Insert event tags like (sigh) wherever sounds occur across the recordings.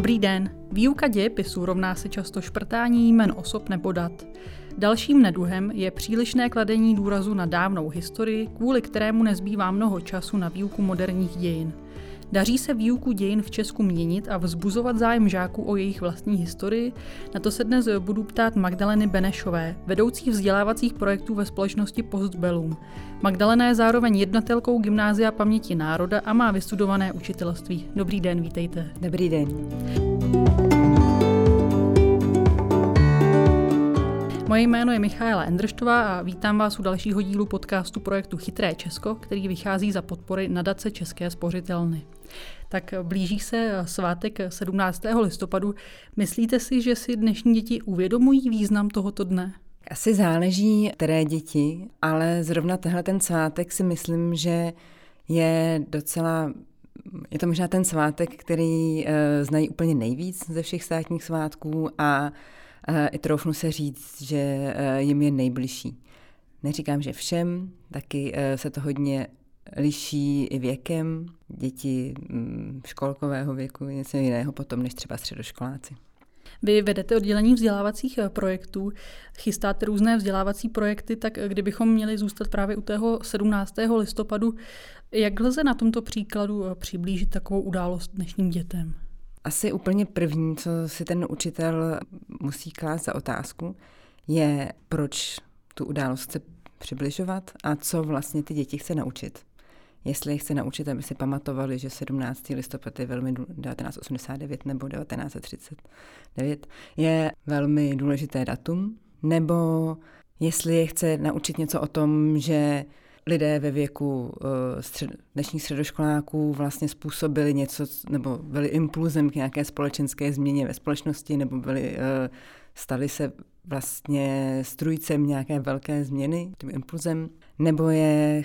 Dobrý den. Výuka dějepisu rovná se často šprtání jmen osob nebo dat. Dalším neduhem je přílišné kladení důrazu na dávnou historii, kvůli kterému nezbývá mnoho času na výuku moderních dějin. Daří se výuku dějin v Česku měnit a vzbuzovat zájem žáků o jejich vlastní historii? Na to se dnes budu ptát Magdaleny Benešové, vedoucí vzdělávacích projektů ve společnosti Postbellum. Magdalena je zároveň jednatelkou Gymnázia paměti národa a má vystudované učitelství. Dobrý den, vítejte. Dobrý den. Moje jméno je Michaela Endrštová a vítám vás u dalšího dílu podcastu projektu Chytré Česko, který vychází za podpory nadace České spořitelny. Tak blíží se svátek 17. listopadu. Myslíte si, že si dnešní děti uvědomují význam tohoto dne? Asi záleží, které děti, ale zrovna tenhle ten svátek si myslím, že je docela je to možná ten svátek, který uh, znají úplně nejvíc ze všech státních svátků a i troufnu se říct, že uh, jim je nejbližší. Neříkám, že všem, taky uh, se to hodně liší i věkem. Děti mm, školkového věku něco jiného potom než třeba středoškoláci. Vy vedete oddělení vzdělávacích eh, projektů, chystáte různé vzdělávací projekty, tak eh, kdybychom měli zůstat právě u tého 17. listopadu, jak lze na tomto příkladu eh, přiblížit takovou událost dnešním dětem? Asi úplně první, co si ten učitel musí klást za otázku, je, proč tu událost chce přibližovat a co vlastně ty děti chce naučit jestli je chce naučit, aby si pamatovali, že 17. listopad je velmi 1989 nebo 1939 je velmi důležité datum, nebo jestli je chce naučit něco o tom, že lidé ve věku eh, střed, dnešních středoškoláků vlastně způsobili něco, nebo byli impulzem k nějaké společenské změně ve společnosti, nebo byli, eh, stali se vlastně strujcem nějaké velké změny, tím impulzem, nebo je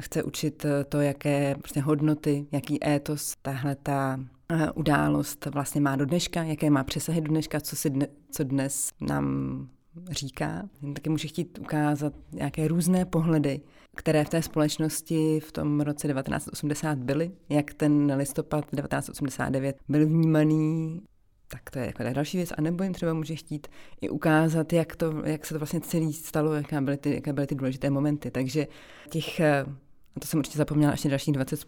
chce učit eh, to, jaké prostě hodnoty, jaký étos tahle ta událost vlastně má do dneška, jaké má přesahy do dneška, co, si dne, co dnes nám říká. Taky může chtít ukázat nějaké různé pohledy, které v té společnosti v tom roce 1980 byly, jak ten listopad 1989 byl vnímaný tak to je jako další věc. A nebo jim třeba může chtít i ukázat, jak, to, jak se to vlastně celý stalo, jaké byly, ty, jaké byly ty důležité momenty. Takže těch, eh, a to jsem určitě zapomněla, ještě dalších 20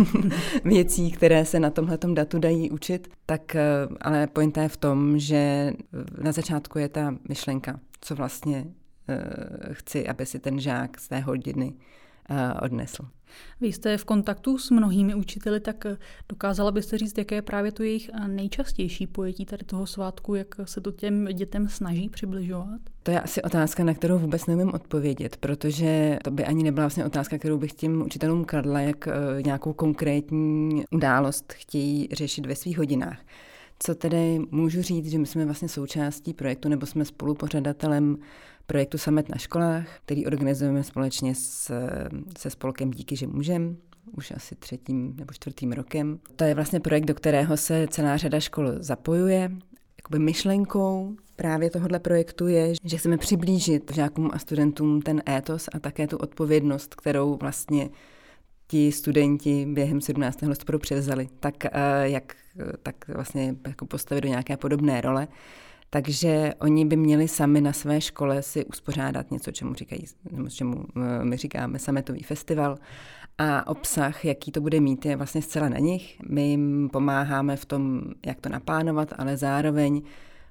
(laughs) věcí, které se na tomhle datu dají učit, tak eh, ale pointa je v tom, že na začátku je ta myšlenka, co vlastně uh, chci, aby si ten žák z té hodiny odnesl. Vy jste v kontaktu s mnohými učiteli, tak dokázala byste říct, jaké je právě to jejich nejčastější pojetí tady toho svátku, jak se to těm dětem snaží přibližovat? To je asi otázka, na kterou vůbec nevím odpovědět, protože to by ani nebyla vlastně otázka, kterou bych těm učitelům kladla, jak eh, nějakou konkrétní událost chtějí řešit ve svých hodinách. Co tedy můžu říct, že my jsme vlastně součástí projektu, nebo jsme spolupořadatelem projektu Samet na školách, který organizujeme společně s, se spolkem Díky, že můžem, už asi třetím nebo čtvrtým rokem. To je vlastně projekt, do kterého se celá řada škol zapojuje. Jakoby myšlenkou právě tohohle projektu je, že chceme přiblížit žákům a studentům ten étos a také tu odpovědnost, kterou vlastně ti studenti během 17. listopadu převzali, tak eh, jak tak vlastně jako postavit do nějaké podobné role. Takže oni by měli sami na své škole si uspořádat něco, čemu říkají, nebo čemu eh, my říkáme sametový festival. A obsah, jaký to bude mít, je vlastně zcela na nich. My jim pomáháme v tom, jak to naplánovat, ale zároveň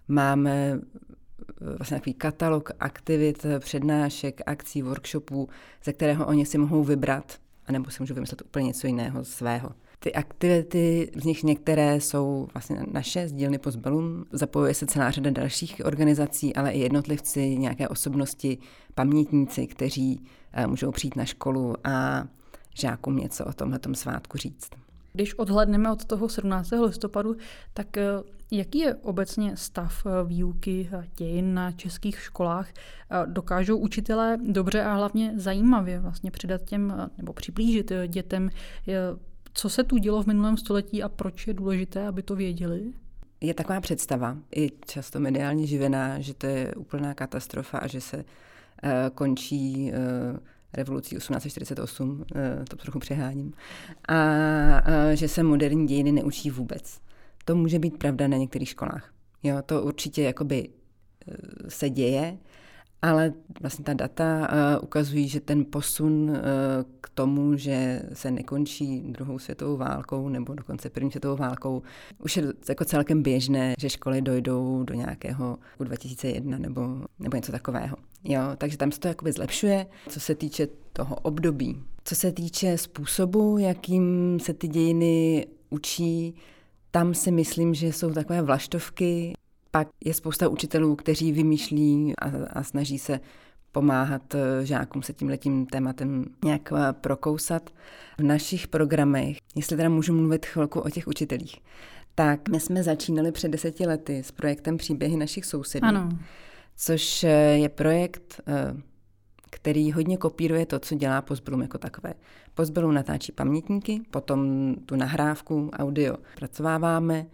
máme eh, vlastně takový katalog aktivit, přednášek, akcí, workshopů, ze kterého oni si mohou vybrat, anebo si můžou vymyslet úplně něco jiného svého. Ty aktivity, z nich některé jsou vlastně naše z dílny Postbellum, zapojuje se celá řada dalších organizací, ale i jednotlivci, nějaké osobnosti, pamětníci, kteří eh, můžou přijít na školu a žákům něco o tomhle svátku říct. Když odhledneme od toho 17. listopadu, tak eh, jaký je obecně stav eh, výuky dějin na českých školách? Dokážou učitelé dobře a hlavně zajímavě vlastně přidat těm nebo přiblížit dětem co se tu dělo v minulém století a proč je důležité, aby to věděli? Je taková představa, i často mediálně živená, že to je úplná katastrofa a že se uh, končí uh, revolucí 1848, uh, to trochu přeháním, a že se moderní dějiny neučí vůbec. To může být pravda na některých školách. Jo, to určitě jakoby eh, se děje, ale vlastně ta data uh, ukazují, že ten posun uh, k tomu, že se nekončí druhou světovou válkou nebo dokonce první světovou válkou, už je jako celkem běžné, že školy dojdou do nějakého 2001 nebo, nebo něco takového. Jo, takže tam se to jakoby zlepšuje, co se týče toho období. Co se týče způsobu, jakým se ty dějiny učí, tam si myslím, že jsou takové vlaštovky, pak je spousta učitelů, kteří vymýšlí a, a snaží se pomáhat eh, žákům se tím letím tématem nějak eh, prokousat. V našich programech, jestli teda můžu mluvit chvilku o těch učitelích, tak my jsme začínali před deseti lety s projektem Příběhy našich sousedů. Ano. Což eh, je projekt, který hodně kopíruje to, co dělá Postbellum jako takové. Postbellum natáčí pamětníky, potom tu nahrávku audio pracováváme,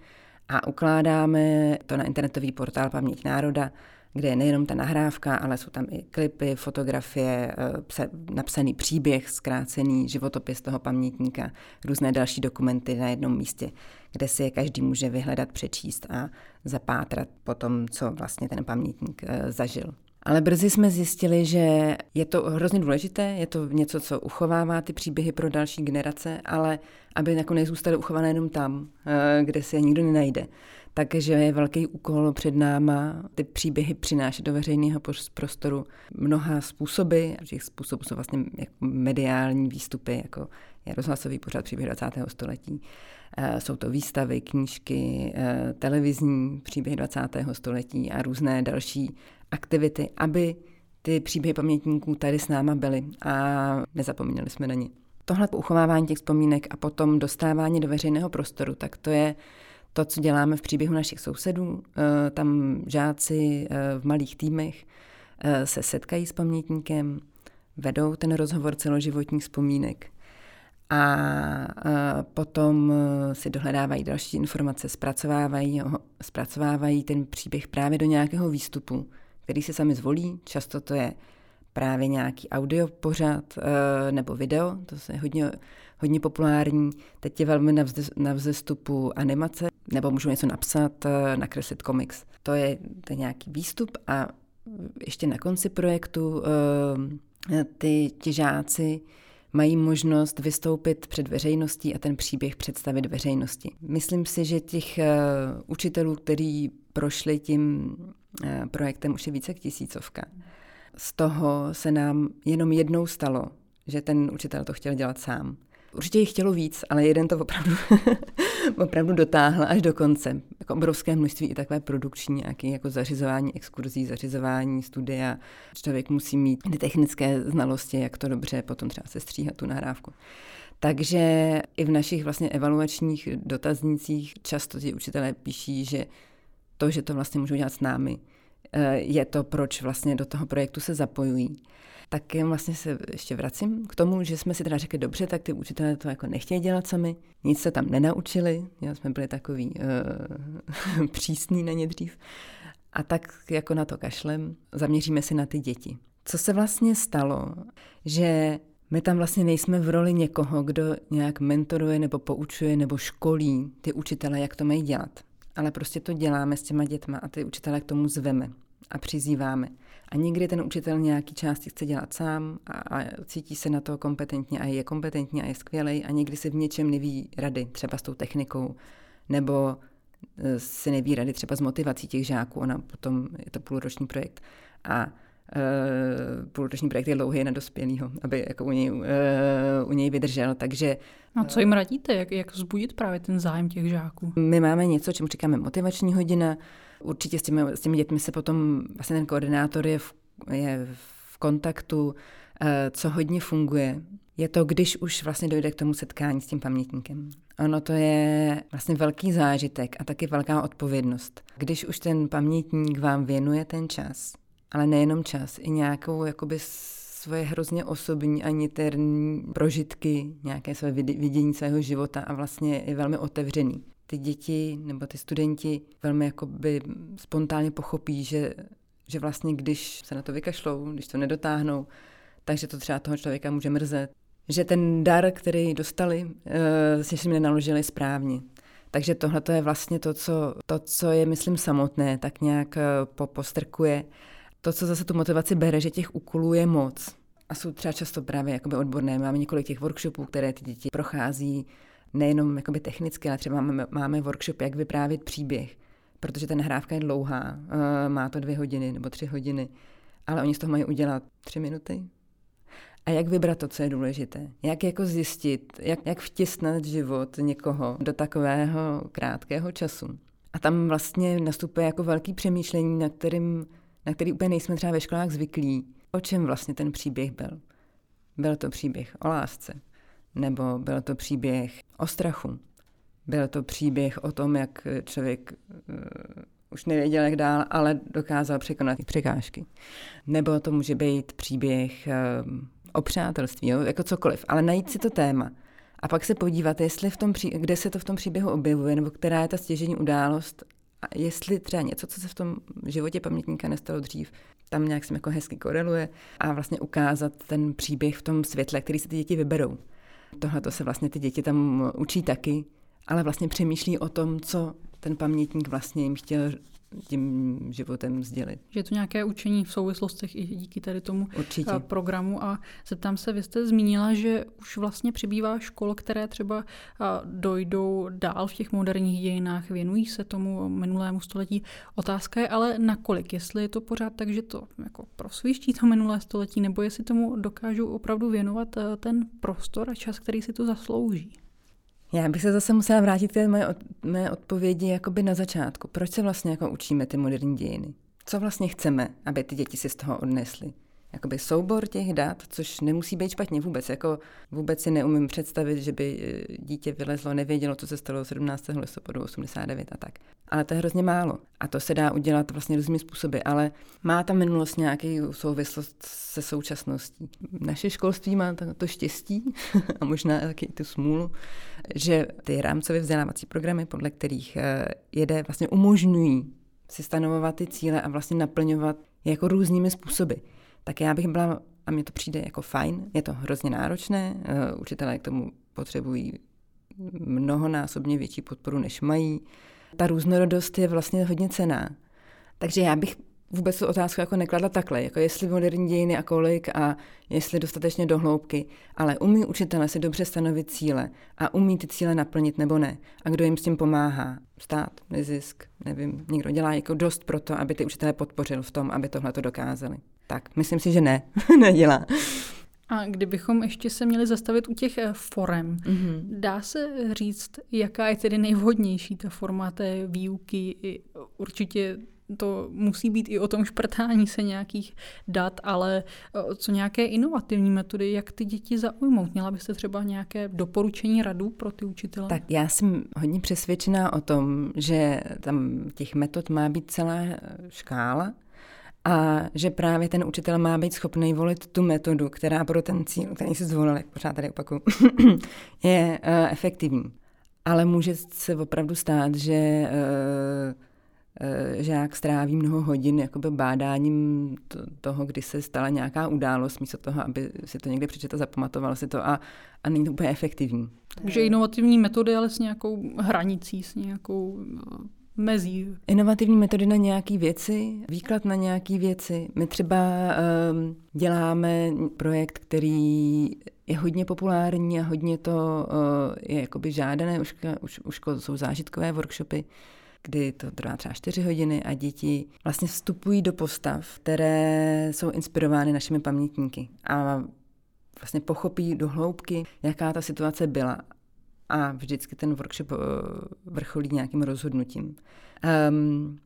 a ukládáme to na internetový portál Paměť národa, kde je nejenom ta nahrávka, ale jsou tam i klipy, fotografie, eh, napsaný příběh, zkrácený životopis toho pamětníka, různé další dokumenty na jednom místě, kde si je každý může vyhledat, přečíst a zapátrat po tom, co vlastně ten pamětník eh, zažil. Ale brzy jsme zjistili, že je to hrozně důležité, je to něco, co uchovává ty příběhy pro další generace, ale aby nakonec zůstaly uchované jenom tam, eh, kde se je nikdo nenajde. Takže je velký úkol před náma ty příběhy přinášet do veřejného prostoru mnoha způsoby. Těch způsobů jsou vlastně jako mediální výstupy, jako je rozhlasový pořad příběh 20. století. Eh, jsou to výstavy, knížky, eh, televizní příběhy 20. století a různé další aktivity, aby ty příběhy pamětníků tady s náma byly a nezapomínali jsme na ně. Tohle uchovávání těch vzpomínek a potom dostávání do veřejného prostoru, tak to je to, co děláme v příběhu našich sousedů. Eh, tam žáci v malých týmech se setkají s pamětníkem, vedou ten rozhovor celoživotních vzpomínek a potom si dohledávají další informace, zpracovávají, zpracovávají ten příběh právě do nějakého výstupu, který si sami zvolí. Často to je právě nějaký audio pořad eh, nebo video, to je hodně, hodně populární. Teď je velmi na vzestupu animace, nebo můžu něco napsat, eh, nakreslit komiks. To je, je nějaký výstup a ještě na konci projektu ty ti žáci mají možnost vystoupit před veřejností a ten příběh představit veřejnosti. Myslím si, že těch učitelů, kteří prošli tím projektem, už je více jak tisícovka z toho se nám jenom jednou stalo, že ten učitel to chtěl dělat sám. Určitě jich chtělo víc, ale jeden to opravdu, (laughs) opravdu dotáhl až do konce. Jako obrovské množství i takové produkční, nějaké jako zařizování exkurzí, zařizování studia. Člověk musí mít ty technické znalosti, jak to dobře potom třeba se stříhat tu nahrávku. Takže i v našich vlastně evaluačních dotaznících často ti učitelé píší, že to, že to vlastně můžou dělat s námi, Eh, je to, proč vlastně do toho projektu se zapojují. Tak vlastně se ještě vracím k tomu, že jsme si teda řekli, dobře, tak ty učitelé to jako nechtějí dělat sami, nic se tam nenaučili, jo, jsme byli takový (laughs) uh, přísní na ně dřív. A tak jako na to kašlem, zaměříme si na ty děti. Co se vlastně stalo, že my tam vlastně nejsme v roli někoho, kdo nějak mentoruje nebo poučuje nebo školí ty učitele, jak to mají dělat. Ale prostě to děláme s těma dětma a ty učitele k tomu zveme a přizýváme. A někdy ten učitel nějaký části chce dělat sám a, a cítí se na to kompetentně a je kompetentní a je skvělý a někdy si v něčem neví rady, třeba s tou technikou, nebo e, si neví rady třeba s motivací těch žáků. Ona potom, je to půlroční projekt. A uh, půlroční projekt je dlouhý na dospělýho, aby jako u něj, uh, u něj vydržel, takže... A co jim radíte, jak, jak vzbudit právě ten zájem těch žáků? My máme něco, čemu říkáme motivační hodina, Určitě s těmi, s těmi dětmi se potom, vlastně ten koordinátor je v, je v kontaktu, eh, co hodně funguje, je to, když už vlastně dojde k tomu setkání s tím pamětníkem. Ono to je vlastně velký zážitek a taky velká odpovědnost. Když už ten pamětník vám věnuje ten čas, ale nejenom čas, i nějakou jakoby svoje hrozně osobní a niterní prožitky, nějaké své vidění svého života a vlastně je velmi otevřený ty děti nebo ty studenti velmi jakoby spontánně pochopí, že, že vlastně když se na to vykašlou, když to nedotáhnou, takže to třeba toho člověka může mrzet. Že ten dar, který dostali, uh, si s ním nenaložili správně. Takže tohle je vlastně to co, to, co je, myslím, samotné, tak nějak postrkuje. To, co zase tu motivaci bere, že těch úkolů je moc. A jsou třeba často právě jakoby odborné. Máme několik těch workshopů, které ty děti prochází nejenom jakoby technicky, ale třeba máme, máme workshop, jak vyprávět příběh, protože ta nahrávka je dlouhá, eh, má to dvě hodiny nebo tři hodiny, ale oni z toho mají udělat tři minuty. A jak vybrat to, co je důležité? Jak jako zjistit, jak, jak vtisnat život někoho do takového krátkého času? A tam vlastně nastupuje jako velký přemýšlení, na, kterým, na který úplně nejsme třeba ve školách zvyklí. O čem vlastně ten příběh byl? Byl to příběh o lásce, nebo byl to příběh o strachu. Byl to příběh o tom, jak člověk uh, už nevěděl, jak dál, ale dokázal překonat ty překážky. Nebo to může být příběh uh, o přátelství, jo? jako cokoliv, ale najít si to téma. A pak se podívat, jestli v tom, pří, kde se to v tom příběhu objevuje, nebo která je ta stěžení událost, a jestli třeba něco, co se v tom životě pamětníka nestalo dřív, tam nějak se jako hezky koreluje a vlastně ukázat ten příběh v tom světle, který si ty děti vyberou. Tohle to se vlastně ty děti tam učí taky, ale vlastně přemýšlí o tom, co ten pamětník vlastně jim chtěl tím životem sdělit. Že je to nějaké učení v souvislostech i díky tady tomu Určitě. Eh, programu. A zeptám se, vy jste zmínila, že už vlastně přibývá škol, které třeba eh, dojdou dál v těch moderních dějinách, věnují se tomu minulému století. Otázka je ale nakolik, jestli je to pořád tak, že to jako prosvíští to minulé století, nebo jestli tomu dokážou opravdu věnovat eh, ten prostor a čas, který si to zaslouží. Já bych se zase musela vrátit k té mé, od, mé odpovědi jakoby na začátku. Proč se vlastně jako učíme ty moderní dějiny? Co vlastně chceme, aby ty děti si z toho odnesly? Jakoby soubor těch dat, což nemusí být špatně vůbec. Jako vůbec si neumím představit, že by eh, dítě vylezlo, nevědělo, co se stalo 17. listopadu 89 a tak. Ale to je hrozně málo. A to se dá udělat vlastně různými způsoby, ale má ta minulost nějaký souvislost se současností. Naše školství má to, štěstí (laughs) a možná taky tu smůlu, že ty rámcové vzdělávací programy, podle kterých eh, jede, vlastně umožňují si stanovovat ty cíle a vlastně naplňovat jako různými způsoby tak já bych byla, a mně to přijde jako fajn, je to hrozně náročné, uh, učitelé k tomu potřebují mnohonásobně větší podporu, než mají. Ta různorodost je vlastně hodně cená. Takže já bych vůbec tu otázku jako nekladla takhle, jako jestli moderní dějiny a kolik a jestli dostatečně do hloubky, ale umí učitele si dobře stanovit cíle a umí ty cíle naplnit nebo ne. A kdo jim s tím pomáhá? Stát, nezisk, nevím, někdo dělá jako dost pro to, aby ty učitelé podpořil v tom, aby tohle to dokázali. Tak, myslím si, že ne, (laughs) nedělá. A kdybychom ještě se měli zastavit u těch eh, forem, mm-hmm. dá se říct, jaká je tedy nejvhodnější ta forma té výuky? Určitě to musí být i o tom šprtání se nějakých dat, ale eh, co nějaké inovativní metody, jak ty děti zaujmout? Měla byste třeba nějaké doporučení radu pro ty učitele? Tak já jsem hodně přesvědčená o tom, že tam těch metod má být celá škála a že právě ten učitel má být schopný volit tu metodu, která pro ten cíl, který si zvolil, jak pořád tady opakuju, (clears throat) je uh, efektivní. Ale může se opravdu stát, že uh, žák stráví mnoho hodin jakoby bádáním toho, kdy se stala nějaká událost, místo toho, aby si to někde přečetl, zapamatoval si to a, a není to úplně efektivní. Takže inovativní metody, ale s nějakou hranicí, s nějakou mezí. Inovativní metody na nějaké věci, výklad na nějaké věci. My třeba um, děláme projekt, který je hodně populární a hodně to uh, je jakoby žádané, už, už, už jsou zážitkové workshopy, kdy to trvá třeba 4 hodiny a děti vlastně vstupují do postav, které jsou inspirovány našimi pamětníky a vlastně pochopí do hloubky, jaká ta situace byla a vždycky ten workshop eh, vrcholí nějakým rozhodnutím. Um,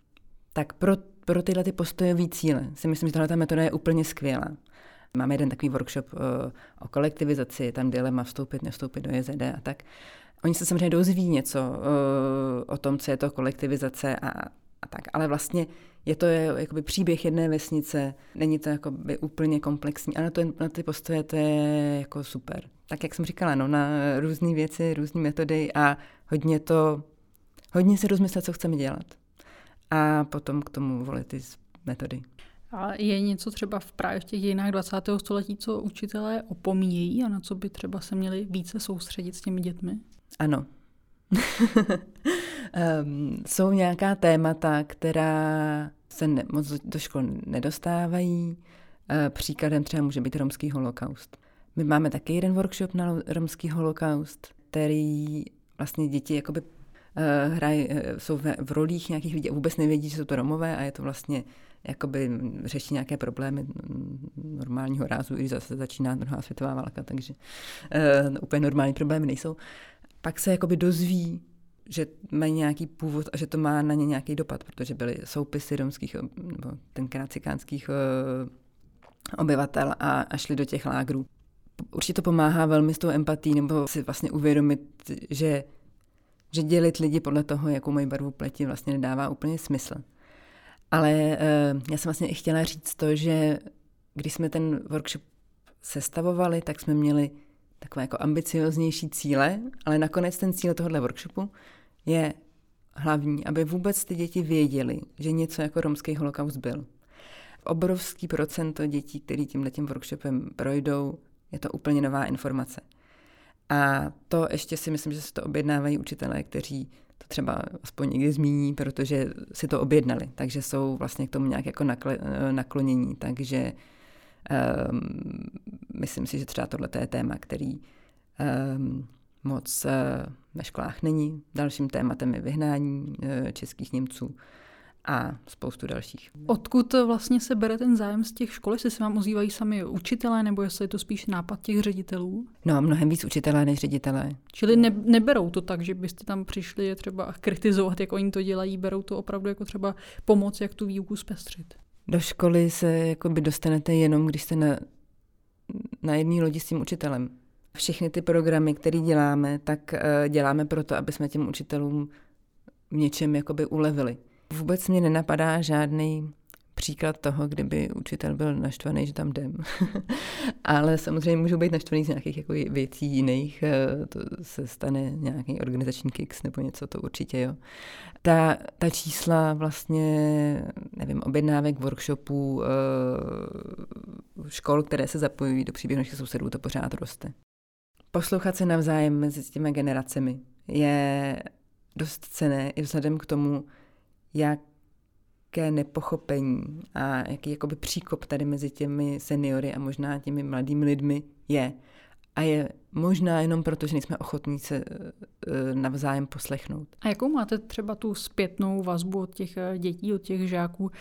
tak pro, pro tyhle ty postojové cíle si myslím, že tahle ta metoda je úplně skvělá. Máme jeden takový workshop uh, o kolektivizaci, tam dilema vstoupit, nevstoupit do JZD a tak. Oni se samozřejmě dozví něco uh, o tom, co je to kolektivizace a, a tak, ale vlastně je to jakoby příběh jedné vesnice, není to jakoby úplně komplexní, ale to, na ty postoje to je jako super. Tak jak jsem říkala, no, na různé věci, různé metody a hodně to, hodně se rozmyslet, co chceme dělat. A potom k tomu volit ty metody. A je něco třeba v právě v těch dějinách 20. století, co učitelé opomíjejí a na co by třeba se měli více soustředit s těmi dětmi? Ano. Um, jsou nějaká témata, která se ne, moc do škol nedostávají. Uh, příkladem třeba může být romský holokaust. My máme taky jeden workshop na romský holokaust, který vlastně děti jakoby uh, hrají, uh, jsou v, v rolích nějakých lidí a vůbec nevědí, že jsou to Romové a je to vlastně jakoby řeší nějaké problémy normálního rázu, když zase začíná druhá světová válka, takže uh, úplně normální problémy nejsou. Pak se jakoby dozví, že mají nějaký původ a že to má na ně nějaký dopad, protože byly soupisy romských, nebo tenkrát cikánských uh, obyvatel a, a šli do těch lágrů. Určitě to pomáhá velmi s tou empatí, nebo si vlastně uvědomit, že, že dělit lidi podle toho, jakou mají barvu pleti, vlastně nedává úplně smysl. Ale uh, já jsem vlastně i chtěla říct to, že když jsme ten workshop sestavovali, tak jsme měli takové jako ambicioznější cíle, ale nakonec ten cíl tohohle workshopu je hlavní, aby vůbec ty děti věděli, že něco jako romský holokaust byl. Obrovský procento dětí, který tímhle tím workshopem projdou, je to úplně nová informace. A to ještě si myslím, že se to objednávají učitelé, kteří to třeba aspoň někdy zmíní, protože si to objednali, takže jsou vlastně k tomu nějak jako naklonění. Takže um, myslím si, že třeba tohle je téma, který um, moc uh, ve školách není. Dalším tématem je vyhnání uh, českých Němců a spoustu dalších. Odkud vlastně se bere ten zájem z těch škol, jestli se vám ozývají sami učitelé, nebo jestli je to spíš nápad těch ředitelů? No, mnohem víc učitelé než ředitelé. Čili ne, neberou to tak, že byste tam přišli je třeba kritizovat, jak oni to dělají, berou to opravdu jako třeba pomoc, jak tu výuku zpestřit. Do školy se jakoby dostanete jenom, když jste na, na jedné lodi s tím učitelem. Všechny ty programy, které děláme, tak uh, děláme proto, aby jsme těm učitelům v něčem jakoby ulevili. Vůbec mě nenapadá žádný příklad toho, kdyby učitel byl naštvaný, že tam jdem. (laughs) Ale samozřejmě můžou být naštvaný z nějakých jako věcí jiných. Eh, to se stane nějaký organizační kicks nebo něco, to určitě jo. Ta, ta čísla vlastně, nevím, objednávek, workshopů, eh, škol, které se zapojují do příběhu našich sousedů, to pořád roste. Poslouchat se navzájem mezi těmi generacemi je dost cené i vzhledem k tomu, jaké nepochopení a jaký jakoby příkop tady mezi těmi seniory a možná těmi mladými lidmi je. A je možná jenom proto, že nejsme ochotní se eh, navzájem poslechnout. A jakou máte třeba tu zpětnou vazbu od těch eh, dětí, od těch žáků,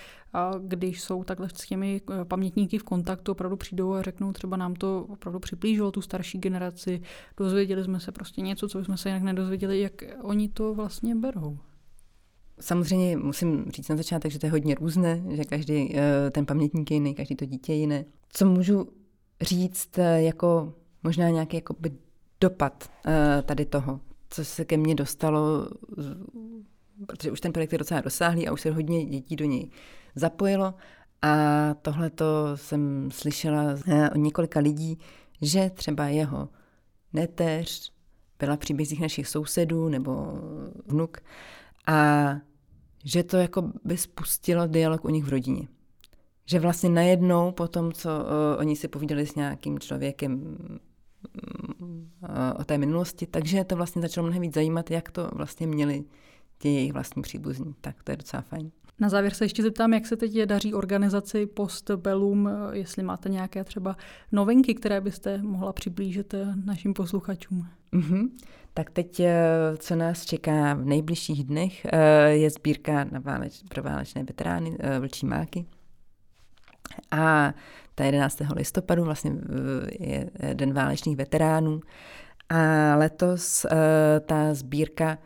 když jsou takhle s těmi eh, pamětníky v kontaktu, opravdu přijdou a řeknou, třeba nám to opravdu připlížilo tu starší generaci, dozvěděli jsme se prostě něco, co jsme se jinak nedozvěděli, jak oni to vlastně berou? Samozřejmě musím říct na začátek, že to je hodně různé, že každý eh, ten pamětník je jiný, každý to dítě je jiné. Co můžu říct eh, jako možná nějaký jakoby dopad eh, tady toho, co se ke mně dostalo, protože už ten projekt je docela rozsáhlý a už se hodně dětí do něj zapojilo a tohle to jsem slyšela od několika lidí, že třeba jeho neteř byla příbězích našich sousedů nebo vnuk, a že to jako by spustilo dialog u nich v rodině. Že vlastně najednou po tom, co uh, oni si povídali s nějakým člověkem uh, o té minulosti, takže to vlastně začalo mnohem víc zajímat, jak to vlastně měli ti jejich vlastní příbuzní. Tak to je docela fajn. Na závěr se ještě zeptám, jak se teď daří organizaci Post Bellum, jestli máte nějaké třeba novinky, které byste mohla přiblížit našim posluchačům. Mm-hmm. Tak teď, eh, co nás čeká v nejbližších dnech, eh, je sbírka na váleč, pro válečné veterány eh, Vlčí máky. A ta 11. listopadu vlastně je Den válečných veteránů. A letos ta sbírka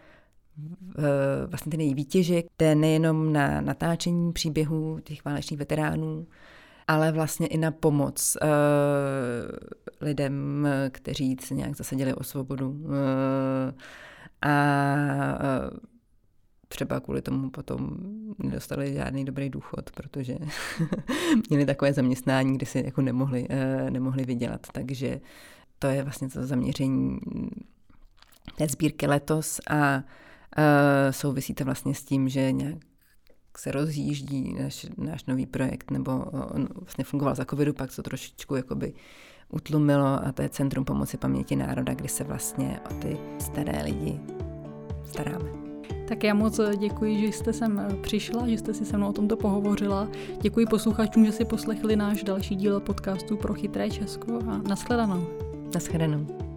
vlastně ten její výtěžek jde nejenom na natáčení příběhů těch válečných veteránů, ale vlastně i na pomoc uh, lidem, kteří se nějak zasadili o svobodu. Uh, a uh, třeba kvůli tomu potom nedostali žádný dobrý důchod, protože (laughs) měli takové zaměstnání, kde si jako nemohli, nemohli vydělat. Takže to je vlastně to zaměření té sbírky letos a souvisí to vlastně s tím, že nějak se rozjíždí náš, náš nový projekt, nebo on vlastně fungoval za covidu, pak to trošičku jakoby utlumilo a to je Centrum pomoci paměti národa, kdy se vlastně o ty staré lidi staráme. Tak já moc děkuji, že jste sem přišla, že jste si se mnou o tomto pohovořila. Děkuji posluchačům, že si poslechli náš další díl podcastu pro chytré Česko a nashledanou. Nashledanou.